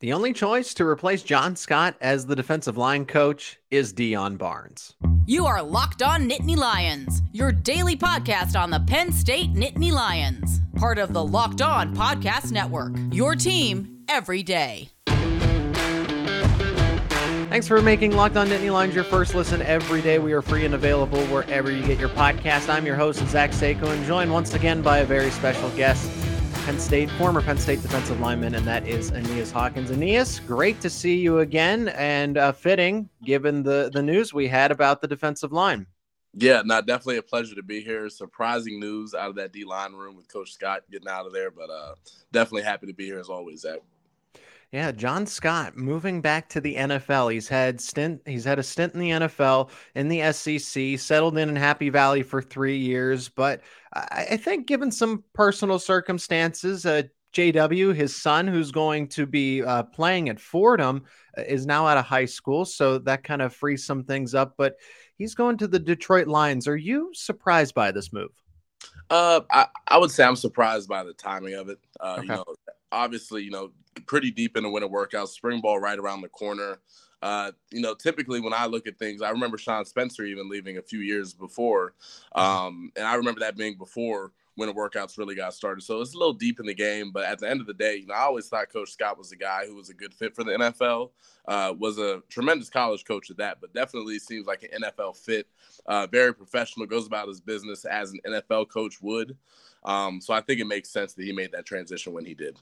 The only choice to replace John Scott as the defensive line coach is Deion Barnes. You are Locked On Nittany Lions, your daily podcast on the Penn State Nittany Lions, part of the Locked On Podcast Network. Your team every day. Thanks for making Locked On Nittany Lions your first listen every day. We are free and available wherever you get your podcast. I'm your host, Zach Seiko, and joined once again by a very special guest. Penn State, former Penn State defensive lineman, and that is Aeneas Hawkins. Aeneas, great to see you again, and uh, fitting given the the news we had about the defensive line. Yeah, not definitely a pleasure to be here. Surprising news out of that D line room with Coach Scott getting out of there, but uh, definitely happy to be here as always, Zach. Yeah, John Scott moving back to the NFL. He's had stint. He's had a stint in the NFL, in the SEC, settled in in Happy Valley for three years. But I, I think, given some personal circumstances, uh, JW, his son, who's going to be uh, playing at Fordham, uh, is now out of high school, so that kind of frees some things up. But he's going to the Detroit Lions. Are you surprised by this move? Uh, I, I would say I'm surprised by the timing of it. Uh, okay. You know, obviously, you know, pretty deep in the winter workouts, spring ball right around the corner. Uh, you know, typically when I look at things, I remember Sean Spencer even leaving a few years before. Mm-hmm. Um, and I remember that being before winter workouts really got started. So it's a little deep in the game, but at the end of the day, you know, I always thought Coach Scott was a guy who was a good fit for the NFL. Uh, was a tremendous college coach at that, but definitely seems like an NFL fit. Uh, very professional, goes about his business as an NFL coach would. Um, so I think it makes sense that he made that transition when he did.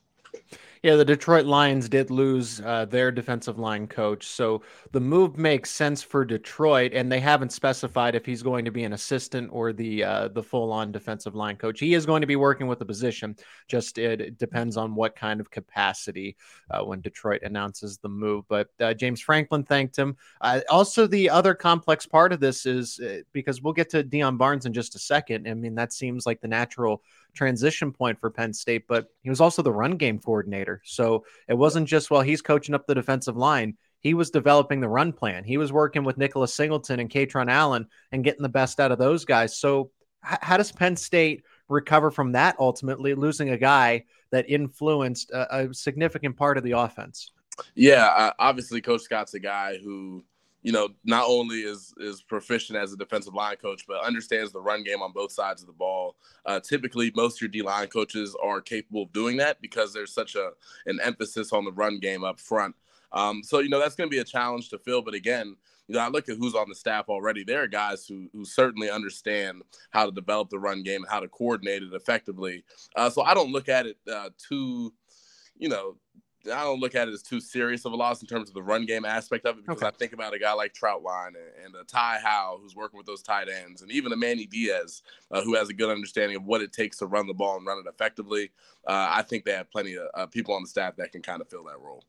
Yeah, the Detroit Lions did lose uh, their defensive line coach. So the move makes sense for Detroit, and they haven't specified if he's going to be an assistant or the uh, the full on defensive line coach. He is going to be working with the position. Just it, depends on what kind of capacity uh, when Detroit announces the move. But uh, James Franklin thanked him. Uh, also, the other complex part of this is uh, because we'll get to Deion Barnes in just a second. I mean, that seems like the natural transition point for Penn State, but he was also the run game coordinator. So it wasn't just while he's coaching up the defensive line, he was developing the run plan. He was working with Nicholas Singleton and Kaytron Allen and getting the best out of those guys. So h- how does Penn State recover from that ultimately losing a guy that influenced a, a significant part of the offense? Yeah, uh, obviously Coach Scott's a guy who you know, not only is is proficient as a defensive line coach, but understands the run game on both sides of the ball. Uh, typically, most your D line coaches are capable of doing that because there's such a an emphasis on the run game up front. Um, so you know that's going to be a challenge to fill. But again, you know, I look at who's on the staff already. There are guys who who certainly understand how to develop the run game and how to coordinate it effectively. Uh, so I don't look at it uh, too, you know, I don't look at it as too serious of a loss in terms of the run game aspect of it because okay. I think about a guy like Trautwein and, and a Ty Howle who's working with those tight ends, and even a Manny Diaz uh, who has a good understanding of what it takes to run the ball and run it effectively. Uh, I think they have plenty of uh, people on the staff that can kind of fill that role.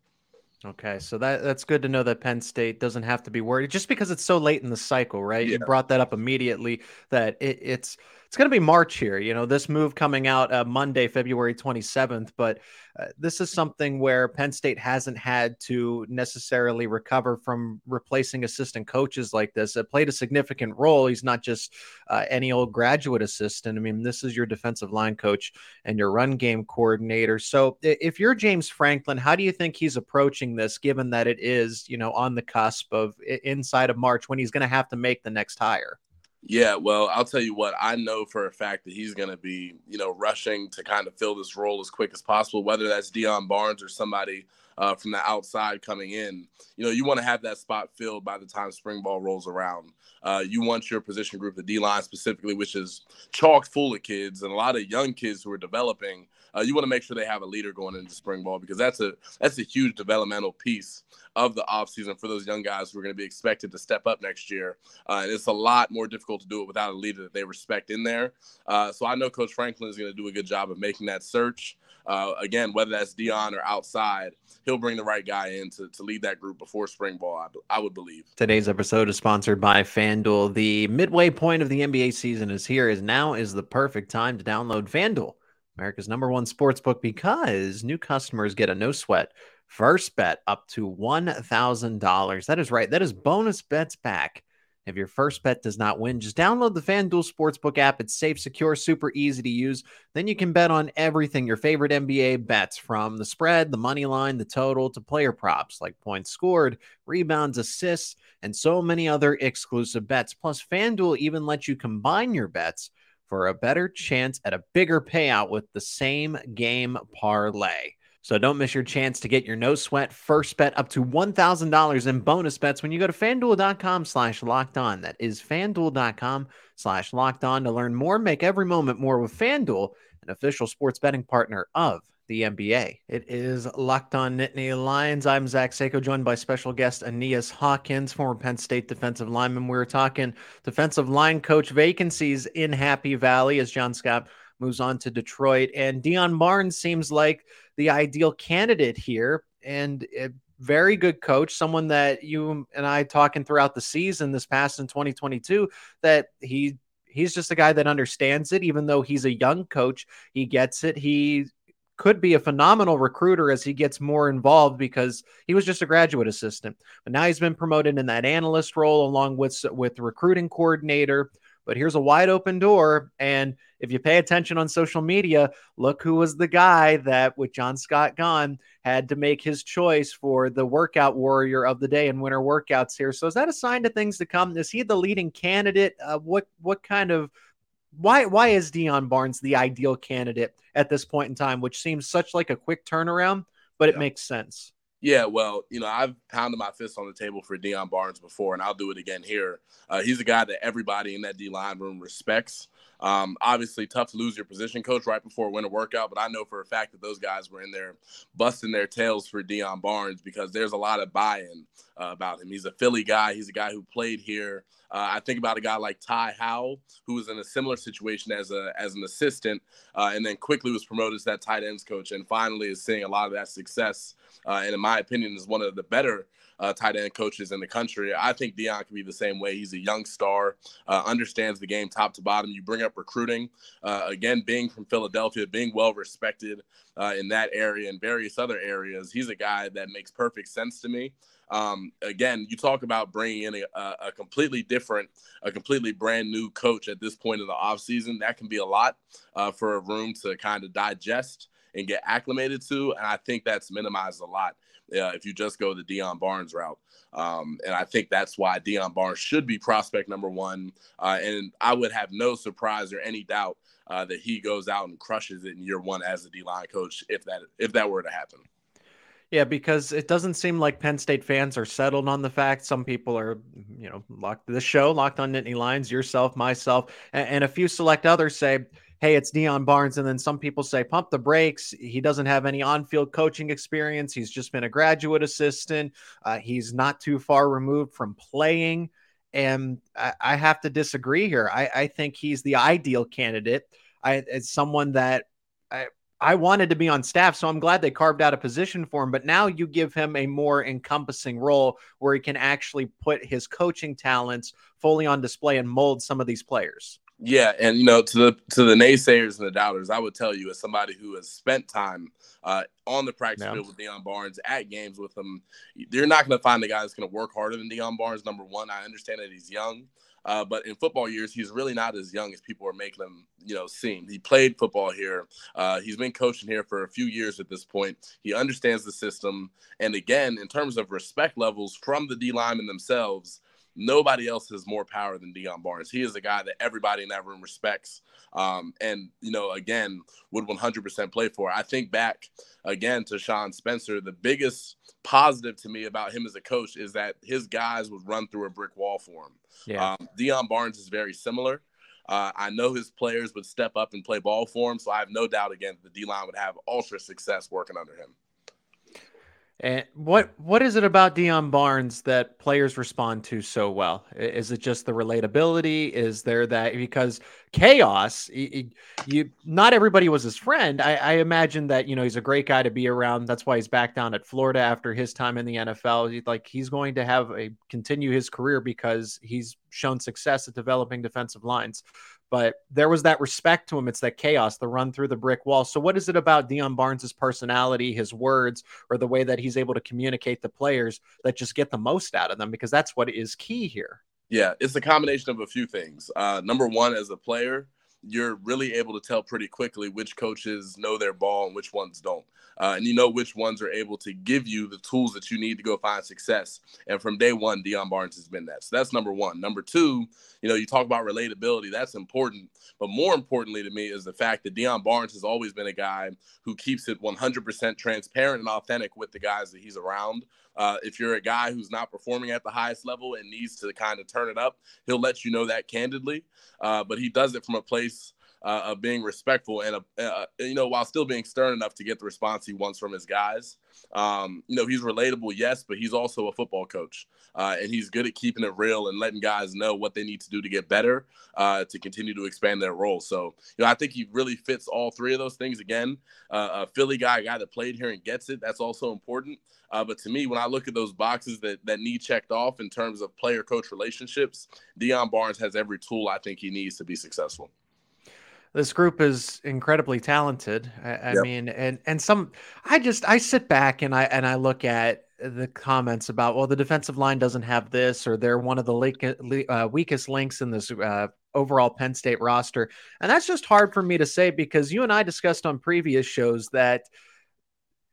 Okay, so that that's good to know that Penn State doesn't have to be worried just because it's so late in the cycle, right? Yeah. You brought that up immediately that it, it's it's going to be March here. You know, this move coming out uh, Monday, February 27th, but uh, this is something where Penn State hasn't had to necessarily recover from replacing assistant coaches like this. It played a significant role. He's not just uh, any old graduate assistant. I mean, this is your defensive line coach and your run game coordinator. So if you're James Franklin, how do you think he's approaching this, given that it is, you know, on the cusp of inside of March when he's going to have to make the next hire? Yeah, well, I'll tell you what, I know for a fact that he's going to be, you know, rushing to kind of fill this role as quick as possible, whether that's Deion Barnes or somebody uh, from the outside coming in. You know, you want to have that spot filled by the time spring ball rolls around. Uh, you want your position group, the D line specifically, which is chock full of kids and a lot of young kids who are developing. Uh, you want to make sure they have a leader going into spring ball because that's a that's a huge developmental piece of the offseason for those young guys who are going to be expected to step up next year. Uh, and it's a lot more difficult to do it without a leader that they respect in there. Uh, so I know Coach Franklin is going to do a good job of making that search. Uh, again, whether that's Deion or outside, he'll bring the right guy in to, to lead that group before spring ball, I, I would believe. Today's episode is sponsored by FanDuel. The midway point of the NBA season is here, is now is the perfect time to download FanDuel, America's number one sports book, because new customers get a no sweat first bet up to $1,000. That is right. That is bonus bets back If your first bet does not win, just download the FanDuel Sportsbook app. It's safe, secure, super easy to use. Then you can bet on everything your favorite NBA bets from the spread, the money line, the total to player props like points scored, rebounds, assists, and so many other exclusive bets. Plus, FanDuel even lets you combine your bets for a better chance at a bigger payout with the same game parlay. So don't miss your chance to get your no sweat first bet up to $1,000 in bonus bets when you go to fanduel.com slash locked on. That is fanduel.com slash locked on to learn more. Make every moment more with Fanduel, an official sports betting partner of the NBA. It is Locked On Nittany Lions. I'm Zach Seiko, joined by special guest Aeneas Hawkins, former Penn State defensive lineman. We were talking defensive line coach vacancies in Happy Valley as John Scott moves on to Detroit. And Deion Barnes seems like the ideal candidate here. And a very good coach, someone that you and I talking throughout the season this past in 2022, that he he's just a guy that understands it, even though he's a young coach. He gets it. He could be a phenomenal recruiter as he gets more involved because he was just a graduate assistant. But now he's been promoted in that analyst role along with with recruiting coordinator. But here's a wide open door. And if you pay attention on social media, look who was the guy that, with John Scott gone, had to make his choice for the workout warrior of the day in winter workouts here. So is that a sign to things to come? Is he the leading candidate? Uh, what what kind of why why is Deion Barnes the ideal candidate at this point in time, which seems such like a quick turnaround, but it yeah. makes sense. Yeah, well, you know, I've pounded my fist on the table for Deion Barnes before, and I'll do it again here. Uh, he's a guy that everybody in that D line room respects. Um, obviously, tough to lose your position coach right before a winter workout, but I know for a fact that those guys were in there busting their tails for Deion Barnes because there's a lot of buy-in uh, about him. He's a Philly guy. He's a guy who played here. Uh, I think about a guy like Ty Howle, who was in a similar situation as a as an assistant, uh, and then quickly was promoted as that tight ends coach, and finally is seeing a lot of that success. Uh, and in my opinion, is one of the better uh, tight end coaches in the country. I think Deion can be the same way. He's a young star, uh, understands the game top to bottom. You bring up recruiting, uh, again, being from Philadelphia, being well respected uh, in that area and various other areas. He's a guy that makes perfect sense to me. Um, again, you talk about bringing in a, a, completely different, a completely brand new coach at this point in the offseason. That can be a lot uh, for a room to kind of digest and get acclimated to. And I think that's minimized a lot uh, if you just go the Deion Barnes route. Um, and I think that's why Deion Barnes should be prospect number one. Uh, and I would have no surprise or any doubt uh, that he goes out and crushes it in year one as a D line coach if that if that were to happen. Yeah, because it doesn't seem like Penn State fans are settled on the fact. Some people are, you know, locked the show, locked on Nittany Lions, yourself, myself, and, and a few select others say, hey, it's Deion Barnes. And then some people say, pump the brakes. He doesn't have any on field coaching experience. He's just been a graduate assistant. Uh, he's not too far removed from playing. And I, I have to disagree here. I, I, think he's the ideal candidate. It's someone that I, I wanted to be on staff, so I'm glad they carved out a position for him. But now you give him a more encompassing role where he can actually put his coaching talents fully on display and mold some of these players. Yeah, and you know, to the to the naysayers and the doubters, I would tell you, as somebody who has spent time uh, on the practice yeah. field with Deion Barnes, at games with him, you're not going to find a guy that's going to work harder than Deion Barnes. Number one, I understand that he's young, uh, but in football years, he's really not as young as people are making him, you know, seem. He played football here. Uh, he's been coaching here for a few years at this point. He understands the system, and again, in terms of respect levels from the D linemen themselves nobody else has more power than Deion Barnes. He is a guy that everybody in that room respects. Um, and, you know, again, would 100% play for. I think back again to Sean Spencer. The biggest positive to me about him as a coach is that his guys would run through a brick wall for him. Yeah. Um, Deion Barnes is very similar. Uh, I know his players would step up and play ball for him, so I have no doubt again that the D line would have ultra success working under him. And what what is it about Deion Barnes that players respond to so well? Is it just the relatability? Is there that because chaos? You, not everybody was his friend. I, I, imagine that you know he's a great guy to be around. That's why he's back down at Florida after his time in the NFL. He, like he's going to have a continue his career because he's shown success at developing defensive lines but there was that respect to him. It's that chaos, the run through the brick wall. So, what is it about Deion Barnes's personality, his words, or the way that he's able to communicate to players that just get the most out of them? Because that's what is key here. Yeah, it's a combination of a few things. Uh, number one, as a player, you're really able to tell pretty quickly which coaches know their ball and which ones don't. Uh, and you know which ones are able to give you the tools that you need to go find success. And from day one, Deion Barnes has been that. So that's number one. Number two, you know, you talk about relatability. That's important. But more importantly to me is the fact that Deion Barnes has always been a guy who keeps it 100% transparent and authentic with the guys that he's around. Uh, if you're a guy who's not performing at the highest level and needs to kind of turn it up, he'll let you know that candidly. Uh, but he does it from a place uh, of being respectful and, uh, you know, while still being stern enough to get the response he wants from his guys. Um, you know, he's relatable, yes, but he's also a football coach. Uh, and he's good at keeping it real and letting guys know what they need to do to get better uh, to continue to expand their role. So, you know, I think he really fits all three of those things. Again, uh, a Philly guy, a guy that played here and gets it. That's also important. Uh, but to me, when I look at those boxes that that need checked off in terms of player coach relationships, Deion Barnes has every tool I think he needs to be successful this group is incredibly talented. I, I yep. mean, and and some, I just I sit back and I and I look at the comments about well, the defensive line doesn't have this, or they're one of the uh, weakest links in this uh, overall Penn State roster, and that's just hard for me to say because you and I discussed on previous shows that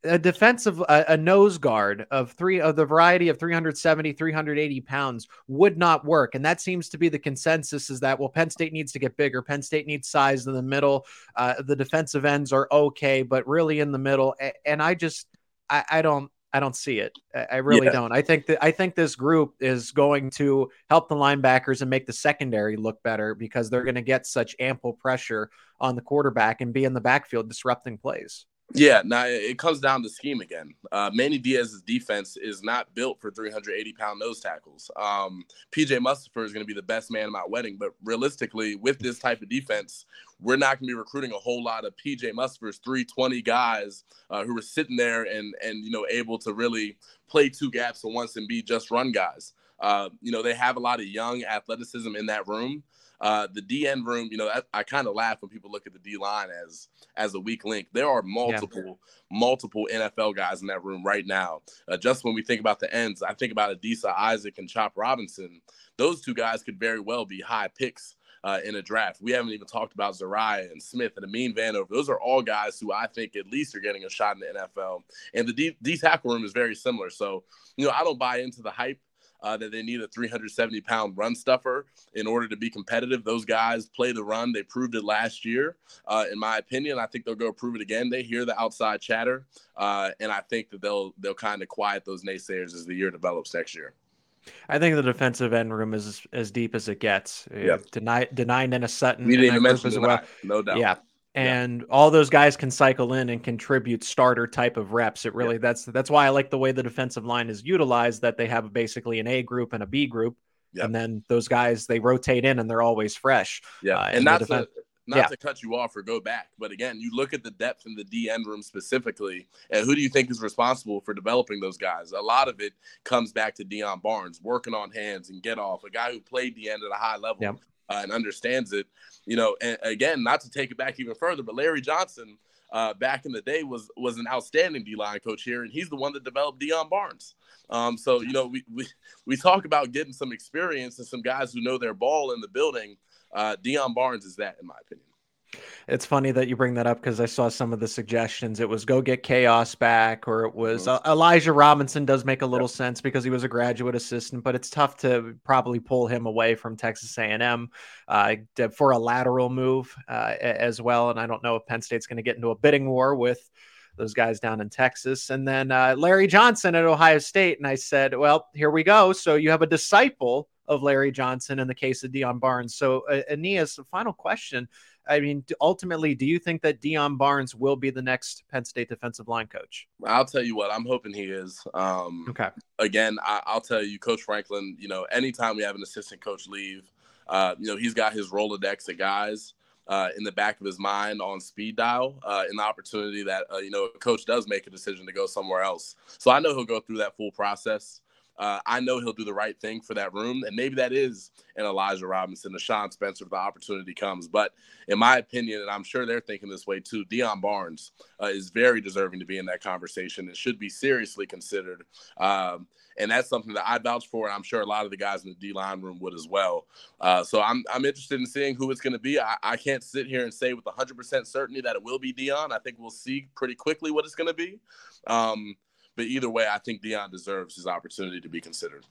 a defensive a, a, nose guard of three of the variety of 370 380 pounds would not work and that seems to be the consensus is that well penn state needs to get bigger penn state needs size in the middle uh, the defensive ends are okay but really in the middle and i just i, I don't I don't see it. I really yeah. don't. I think that I think this group is going to help the linebackers and make the secondary look better because they're going to get such ample pressure on the quarterback and be in the backfield disrupting plays. Yeah, now it comes down to scheme again. Uh, Manny Diaz's defense is not built for 380 pound nose tackles. Um, PJ Mustipher is going to be the best man at my wedding, but realistically, with this type of defense, we're not going to be recruiting a whole lot of PJ Mustipher's 320 guys uh, who are sitting there and and you know able to really play two gaps at once and be just run guys. Uh, you know, they have a lot of young athleticism in that room. Uh, the DN room, you know, I, I kind of laugh when people look at the D line as as a weak link. There are multiple, yeah. multiple NFL guys in that room right now. Uh, just when we think about the ends, I think about Adisa Isaac and Chop Robinson. Those two guys could very well be high picks uh, in a draft. We haven't even talked about Zuriah and Smith and Amin Vanover. Those are all guys who I think at least are getting a shot in the NFL. And the D, D tackle room is very similar. So, you know, I don't buy into the hype uh, that they need a 370 pound run stuffer in order to be competitive. Those guys play the run. They proved it last year. Uh, in my opinion, I think they'll go prove it again. They hear the outside chatter, uh, and I think that they'll they'll kind of quiet those naysayers as the year develops next year. I think the defensive end room is as deep as it gets. Yep. Deny, Denine and a Sutton. We didn't even mention as well. No doubt. Yeah and yeah. all those guys can cycle in and contribute starter type of reps. It really yeah. that's that's why I like the way the defensive line is utilized. That they have basically an A group and a B group, yep. and then those guys they rotate in and they're always fresh. Yeah, uh, and, not to not yeah. to cut you off or go back, but again, you look at the depth in the D end room specifically, and who do you think is responsible for developing those guys? A lot of it comes back to Deion Barnes working on hands and get off, a guy who played the end at a high level. Uh, and understands it. You know, and again, not to take it back even further, but Larry Johnson uh, back in the day was was an outstanding D line coach here, and he's the one that developed Deion Barnes. Um, so you know, we, we we talk about getting some experience and some guys who know their ball in the building. Uh, Deion Barnes is that, in my opinion. It's funny that you bring that up because I saw some of the suggestions. It was go get chaos back, or it was mm-hmm. uh, Elijah Robinson does make a little yep. sense because he was a graduate assistant, but it's tough to probably pull him away from Texas A&M uh, for a lateral move uh, as well. And I don't know if Penn State's going to get into a bidding war with those guys down in Texas. And then uh, Larry Johnson at Ohio State. And I said, well, here we go. So you have a disciple of Larry Johnson in the case of Deion Barnes. So, uh, Aeneas, final question. I mean, ultimately, do you think that Deion Barnes will be the next Penn State defensive line coach? I'll tell you what, I'm hoping he is. Um, okay. Again, I, will tell you, Coach Franklin. You know, anytime we have an assistant coach leave, uh, you know, he's got his Rolodex of guys. Uh, in the back of his mind on speed dial uh, in the opportunity that uh, you know a coach does make a decision to go somewhere else. So I know he'll go through that full process. Uh, I know he'll do the right thing for that room. And maybe that is an Elijah Robinson, a Sean Spencer if the opportunity comes. But in my opinion, and I'm sure they're thinking this way too, Deion Barnes uh, is very deserving to be in that conversation and should be seriously considered. Um, and that's something that I vouch for, and I'm sure a lot of the guys in the D line room would as well. Uh, so I'm I'm interested in seeing who it's going to be. I, I can't sit here and say with 100% certainty that it will be Deion. I think we'll see pretty quickly what it's going to be. Um, but either way, I think Deion deserves his opportunity to be considered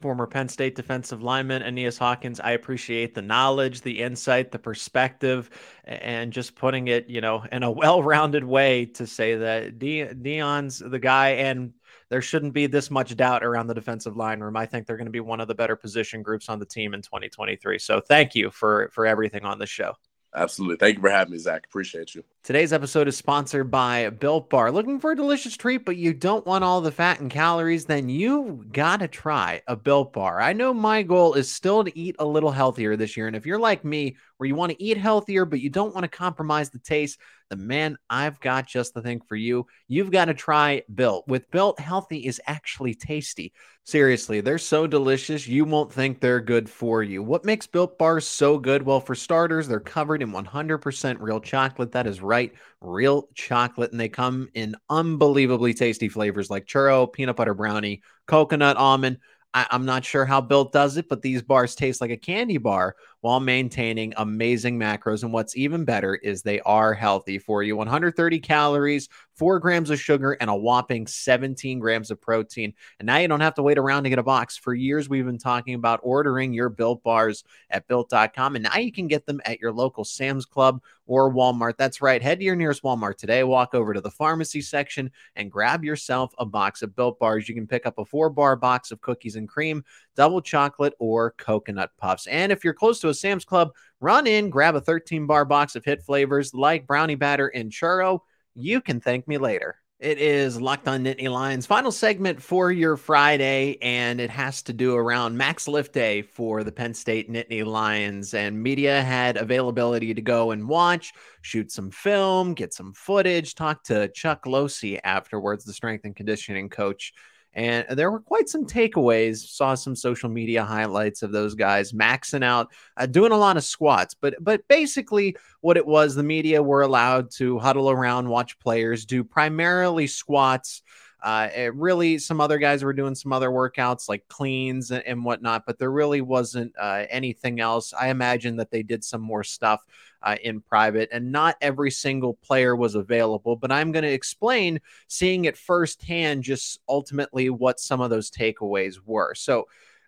former Penn State defensive lineman Aeneas Hawkins. I appreciate the knowledge, the insight, the perspective, and just putting it, you know, in a well-rounded way to say that De- Deion's the guy, and there shouldn't be this much doubt around the defensive line room. I think they're going to be one of the better position groups on the team in 2023. So thank you for for everything on the show. Absolutely. Thank you for having me, Zach. Appreciate you. Today's episode is sponsored by Built Bar. Looking for a delicious treat, but you don't want all the fat and calories? Then you gotta try a Built Bar. I know my goal is still to eat a little healthier this year. And if you're like me, where you want to eat healthier, but you don't want to compromise the taste, the man, I've got just the thing for you. You've got to try Built. With Built, healthy is actually tasty. Seriously, they're so delicious, you won't think they're good for you. What makes Built bars so good? Well, for starters, they're covered in 100% real chocolate. That is right, real chocolate. And they come in unbelievably tasty flavors like churro, peanut butter brownie, coconut almond. I, am not sure how Built does it, but these bars taste like a candy bar while maintaining amazing macros. And what's even better is they are healthy for you 130 calories, four grams of sugar, and a whopping 17 grams of protein. And now you don't have to wait around to get a box. For years, we've been talking about ordering your built bars at built.com. And now you can get them at your local Sam's Club or Walmart. That's right. Head to your nearest Walmart today, walk over to the pharmacy section, and grab yourself a box of built bars. You can pick up a four bar box of cookies and cream, double chocolate, or coconut puffs. And if you're close to a Sam's Club, run in, grab a 13 bar box of hit flavors like brownie batter and churro. You can thank me later. It is Locked on Nittany Lions final segment for your Friday, and it has to do around Max Lift Day for the Penn State Nittany Lions. And media had availability to go and watch, shoot some film, get some footage, talk to Chuck Losey afterwards, the strength and conditioning coach and there were quite some takeaways. Saw some social media highlights of those guys maxing out, uh, doing a lot of squats. But but basically, what it was, the media were allowed to huddle around, watch players do primarily squats. Uh, it really, some other guys were doing some other workouts like cleans and, and whatnot, but there really wasn't uh, anything else. I imagine that they did some more stuff uh, in private, and not every single player was available. But I'm going to explain, seeing it firsthand, just ultimately what some of those takeaways were. So,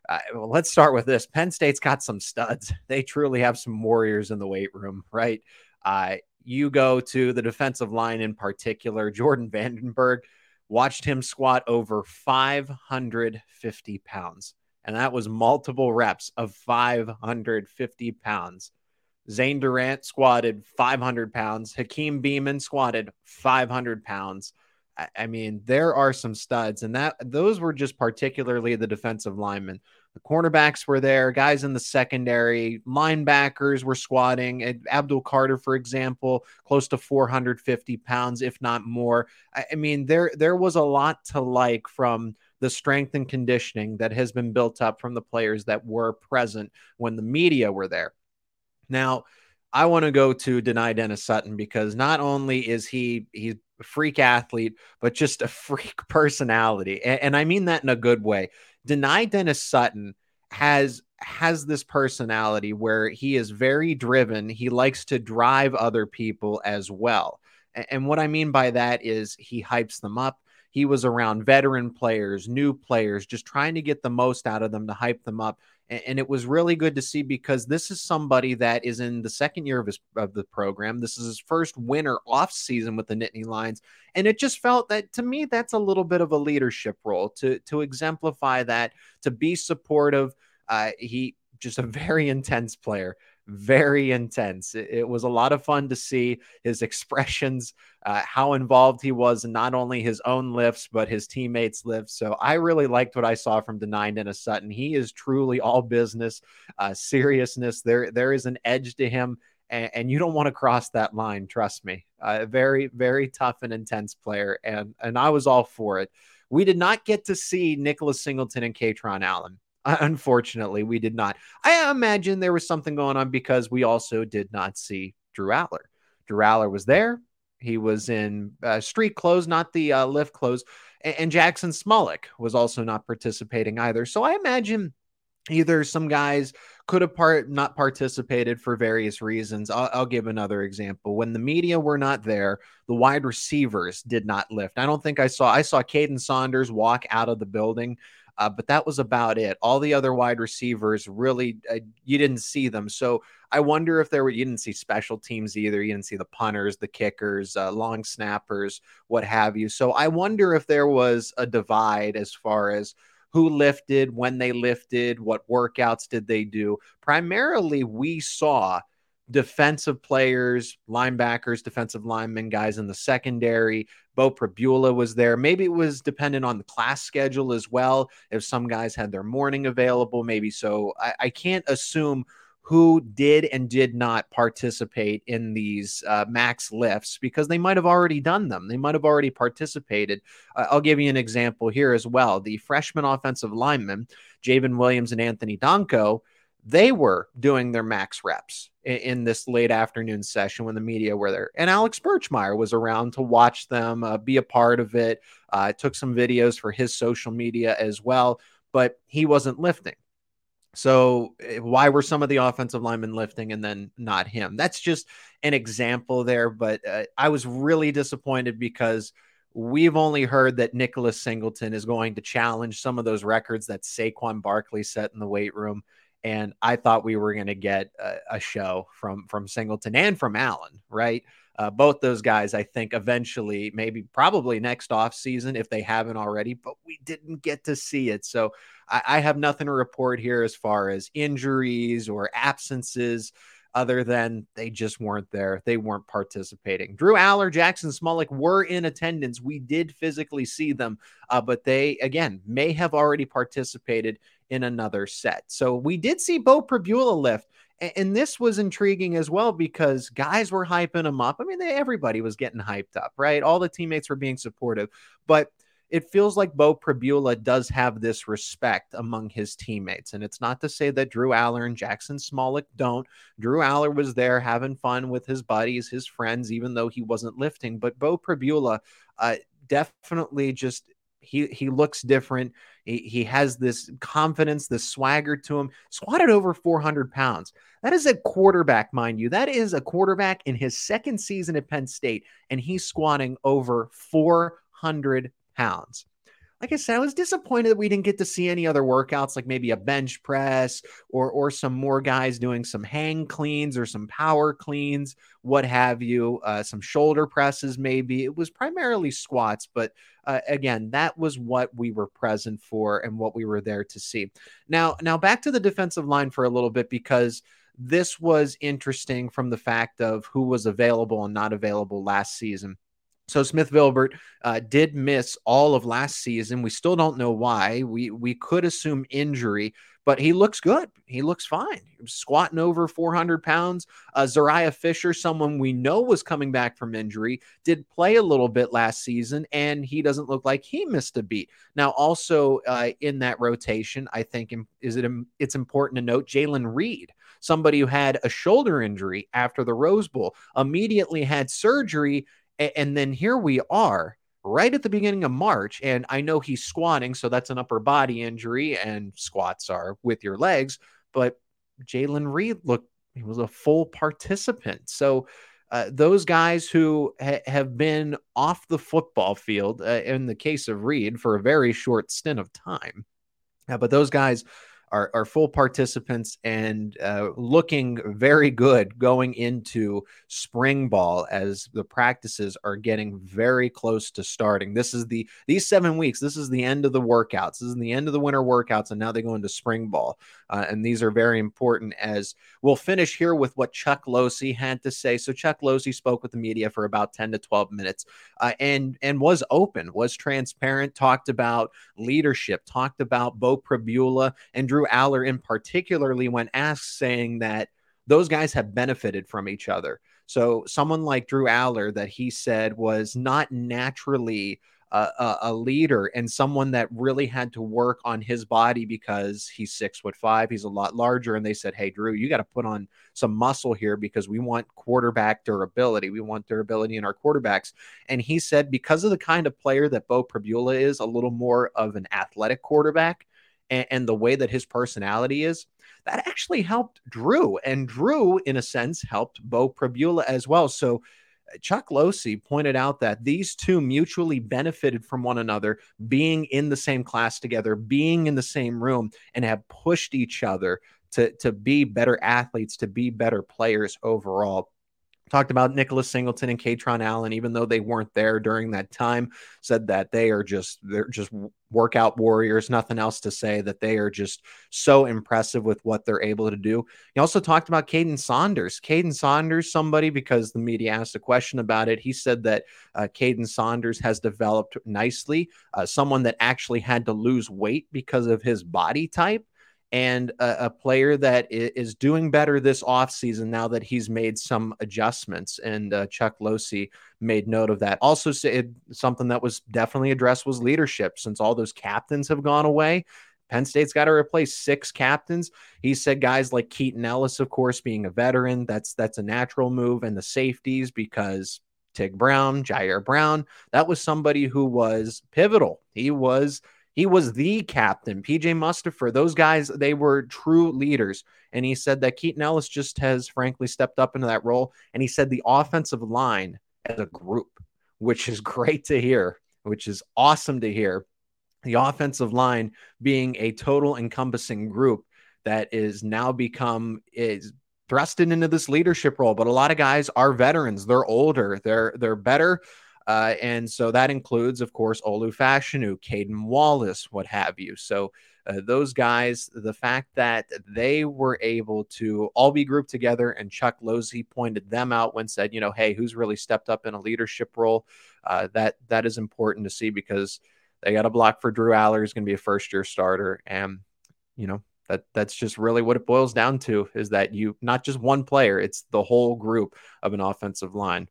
uh, well, let's start with this. Penn State's got some studs. They truly have some warriors in the weight room, right? Uh, you go to the defensive line in particular, Jordan Vandenberg watched him squat over 550 pounds. And that was multiple reps of 550 pounds. Zane Durant squatted 500 pounds. Hakeem Beamon squatted 500 pounds. I mean, there are some studs, and that those were just particularly the defensive linemen. The cornerbacks were there, guys in the secondary, linebackers were squatting. Abdul Carter, for example, close to 450 pounds, if not more. I mean, there there was a lot to like from the strength and conditioning that has been built up from the players that were present when the media were there. Now, I want to go to Dani Dennis Sutton because not only is he he's freak athlete, but just a freak personality. And, and I mean that in a good way. Dani Dennis Sutton has has this personality where he is very driven. He likes to drive other people as well. And, and what I mean by that is he hypes them up. He was around veteran players, new players, just trying to get the most out of them to hype them up and it was really good to see because this is somebody that is in the second year of his of the program. This is his first winter off season with the Nittany Lions, and it just felt that to me that's a little bit of a leadership role to to exemplify that, to be supportive. Uh, he just a very intense player very intense. It, was a lot of fun to see his expressions, uh, how involved he was in not only his own lifts, but his teammates' lifts. So I really liked what I saw from Dani Dennis Sutton. He is truly all business, uh, seriousness. There, there is an edge to him. And, and you don't want to cross that line, trust me. A uh, very, very tough and intense player, and and I was all for it We did not get to see Nicholas Singleton and Kaytron Allen. Unfortunately, we did not. I imagine there was something going on because we also did not see Drew Allar. Drew Allar was there. He was in uh, street clothes, not the uh, lift clothes. And, and Jackson Smolik was also not participating either. So I imagine either some guys could have part not participated for various reasons. I'll, I'll, give another example. When the media were not there, the wide receivers did not lift. I don't think I saw. I saw Kaden Saunders walk out of the building, uh, but that was about it. All the other wide receivers really, uh, you didn't see them. So I wonder if there were. You didn't see special teams either. You didn't see the punters, the kickers, uh, long snappers, what have you. So I wonder if there was a divide as far as who lifted, when they lifted, what workouts did they do. Primarily, we saw defensive players, linebackers, defensive linemen, guys in the secondary. Beau Pribula was there. Maybe it was dependent on the class schedule as well. If some guys had their morning available, maybe so. I, I can't assume who did and did not participate in these uh, max lifts because they might have already done them. They might have already participated. Uh, I'll give you an example here as well. The freshman offensive linemen, J'ven Williams and Anthony Donkoh, they were doing their max reps in, in, this late afternoon session when the media were there. And Alex Birchmeier was around to watch them, uh, be a part of it. Uh, took some videos for his social media as well, but he wasn't lifting. So eh, why were some of the offensive linemen lifting and then not him? That's just an example there. But uh, I was really disappointed because we've only heard that Nicholas Singleton is going to challenge some of those records that Saquon Barkley set in the weight room. And I thought we were going to get a, a, show from from Singleton and from Allen, right? Uh, both those guys, I think, eventually, maybe probably next off season if they haven't already, but we didn't get to see it. So I, I have nothing to report here as far as injuries or absences other than they just weren't there. They weren't participating. Drew Allar, Jackson Smolik were in attendance. We did physically see them, uh, but they, again, may have already participated in another set. So we did see Beau Pribula lift. And this was intriguing as well because guys were hyping him up. I mean, they, everybody was getting hyped up, right? All the teammates were being supportive. But it feels like Beau Pribula does have this respect among his teammates. And it's not to say that Drew Allar and Jackson Smolik don't. Drew Allar was there having fun with his buddies, his friends, even though he wasn't lifting. But Beau Pribula uh, definitely just he he looks different. He, he has this confidence, this swagger to him. Squatted over 400 pounds. That is a quarterback, mind you. That is a quarterback in his second season at Penn State, and he's squatting over 400 pounds. Like I said, I was disappointed that we didn't get to see any other workouts, like maybe a bench press or or some more guys doing some hang cleans or some power cleans, what have you, uh, some shoulder presses maybe. It was primarily squats, but uh, again, that was what we were present for and what we were there to see. Now, now back to the defensive line for a little bit because this was interesting from the fact of who was available and not available last season. So Smith Vilbert uh, did miss all of last season. We still don't know why. We we could assume injury, but he looks good. He looks fine. He squatting over 400 pounds. Uh, Zuriah Fisher, someone we know was coming back from injury, did play a little bit last season, and he doesn't look like he missed a beat. Now, also uh, in that rotation, I think is it it's important to note Jaylen Reed somebody who had a shoulder injury after the Rose Bowl, immediately had surgery and, then here we are right at the beginning of March. And I know he's squatting, so that's an upper body injury, and squats are with your legs. But Jaylen Reed looked, he was a full participant. So uh, those guys who ha- have been off the football field, uh, in the case of Reed, for a very short stint of time, uh, but those guys are, are full participants and uh, looking very good going into spring ball as the practices are getting very close to starting. This is the these seven weeks. This is the end of the workouts. This is the end of the winter workouts, and now they go into spring ball. Uh, and these are very important. As we'll finish here with what Chuck Losey had to say. So Chuck Losey spoke with the media for about ten to twelve minutes, uh, and and was open, was transparent, talked about leadership, talked about Beau Pribula and Drew Drew Allar in particularly when asked, saying that those guys have benefited from each other. So someone like Drew Allar that he said was not naturally a, a, leader and someone that really had to work on his body because he's six foot five. He's a lot larger. And they said, Hey, Drew, you got to put on some muscle here because we want quarterback durability. We want durability in our quarterbacks. And he said, because of the kind of player that Beau Pribula is, a little more of an athletic quarterback and, and the way that his personality is, that actually helped Drew. And Drew, in a sense, helped Beau Pribula as well. So, uh, Chuck Losey pointed out that these two mutually benefited from one another, being in the same class together, being in the same room, and have pushed each other to, to be better athletes, to be better players overall talked about Nicholas Singleton and Kaytron Allen, even though they weren't there during that time, said that they are just they're just workout warriors, nothing else to say, that they are just so impressive with what they're able to do. He also talked about Kaden Saunders. Kaden Saunders, somebody because the media asked a question about it, he said that uh, Kaden Saunders has developed nicely, uh, someone that actually had to lose weight because of his body type and a, a, player that is doing better this offseason now that he's made some adjustments. And uh, Chuck Losey made note of that. Also, said something that was definitely addressed was leadership since all those captains have gone away. Penn State's got to replace six captains. He said guys like Keaton Ellis, of course, being a veteran, that's that's a natural move, and the safeties because Tig Brown, Ji'Ayir Brown, that was somebody who was pivotal. He was he was the captain. PJ Mustipher, those guys, they were true leaders. And he said that Keaton Ellis just has frankly stepped up into that role. And he said the offensive line as a group, which is great to hear, which is awesome to hear. The offensive line being a total encompassing group that is now become is thrusted into this leadership role. But a lot of guys are veterans. They're older. They're they're better uh, and so that includes, of course, Olu Fashanu, Caedan Wallace, what have you. So uh, those guys, the fact that they were able to all be grouped together and Chuck Losey pointed them out when said, you know, hey, who's really stepped up in a leadership role? Uh, that that is important to see because they got a block for Drew Allar, who's going to be a first year starter, and you know that that's just really what it boils down to is that you not just one player, it's the whole group of an offensive line.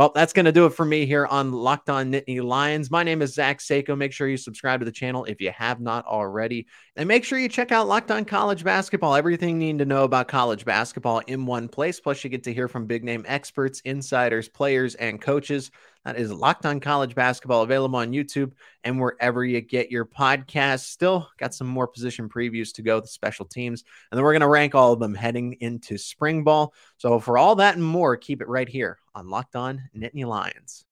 Well, that's going to do it for me here on Locked On Nittany Lions. My name is Zach Seiko. Make sure you subscribe to the channel if you have not already. And make sure you check out Locked On College Basketball. Everything you need to know about college basketball in one place. Plus, you get to hear from big name experts, insiders, players, and coaches. That is Locked On College Basketball, available on YouTube and wherever you get your podcasts. Still got some more position previews to go, the special teams. And then we're going to rank all of them heading into spring ball. So, for all that and more, keep it right here on Locked On Nittany Lions.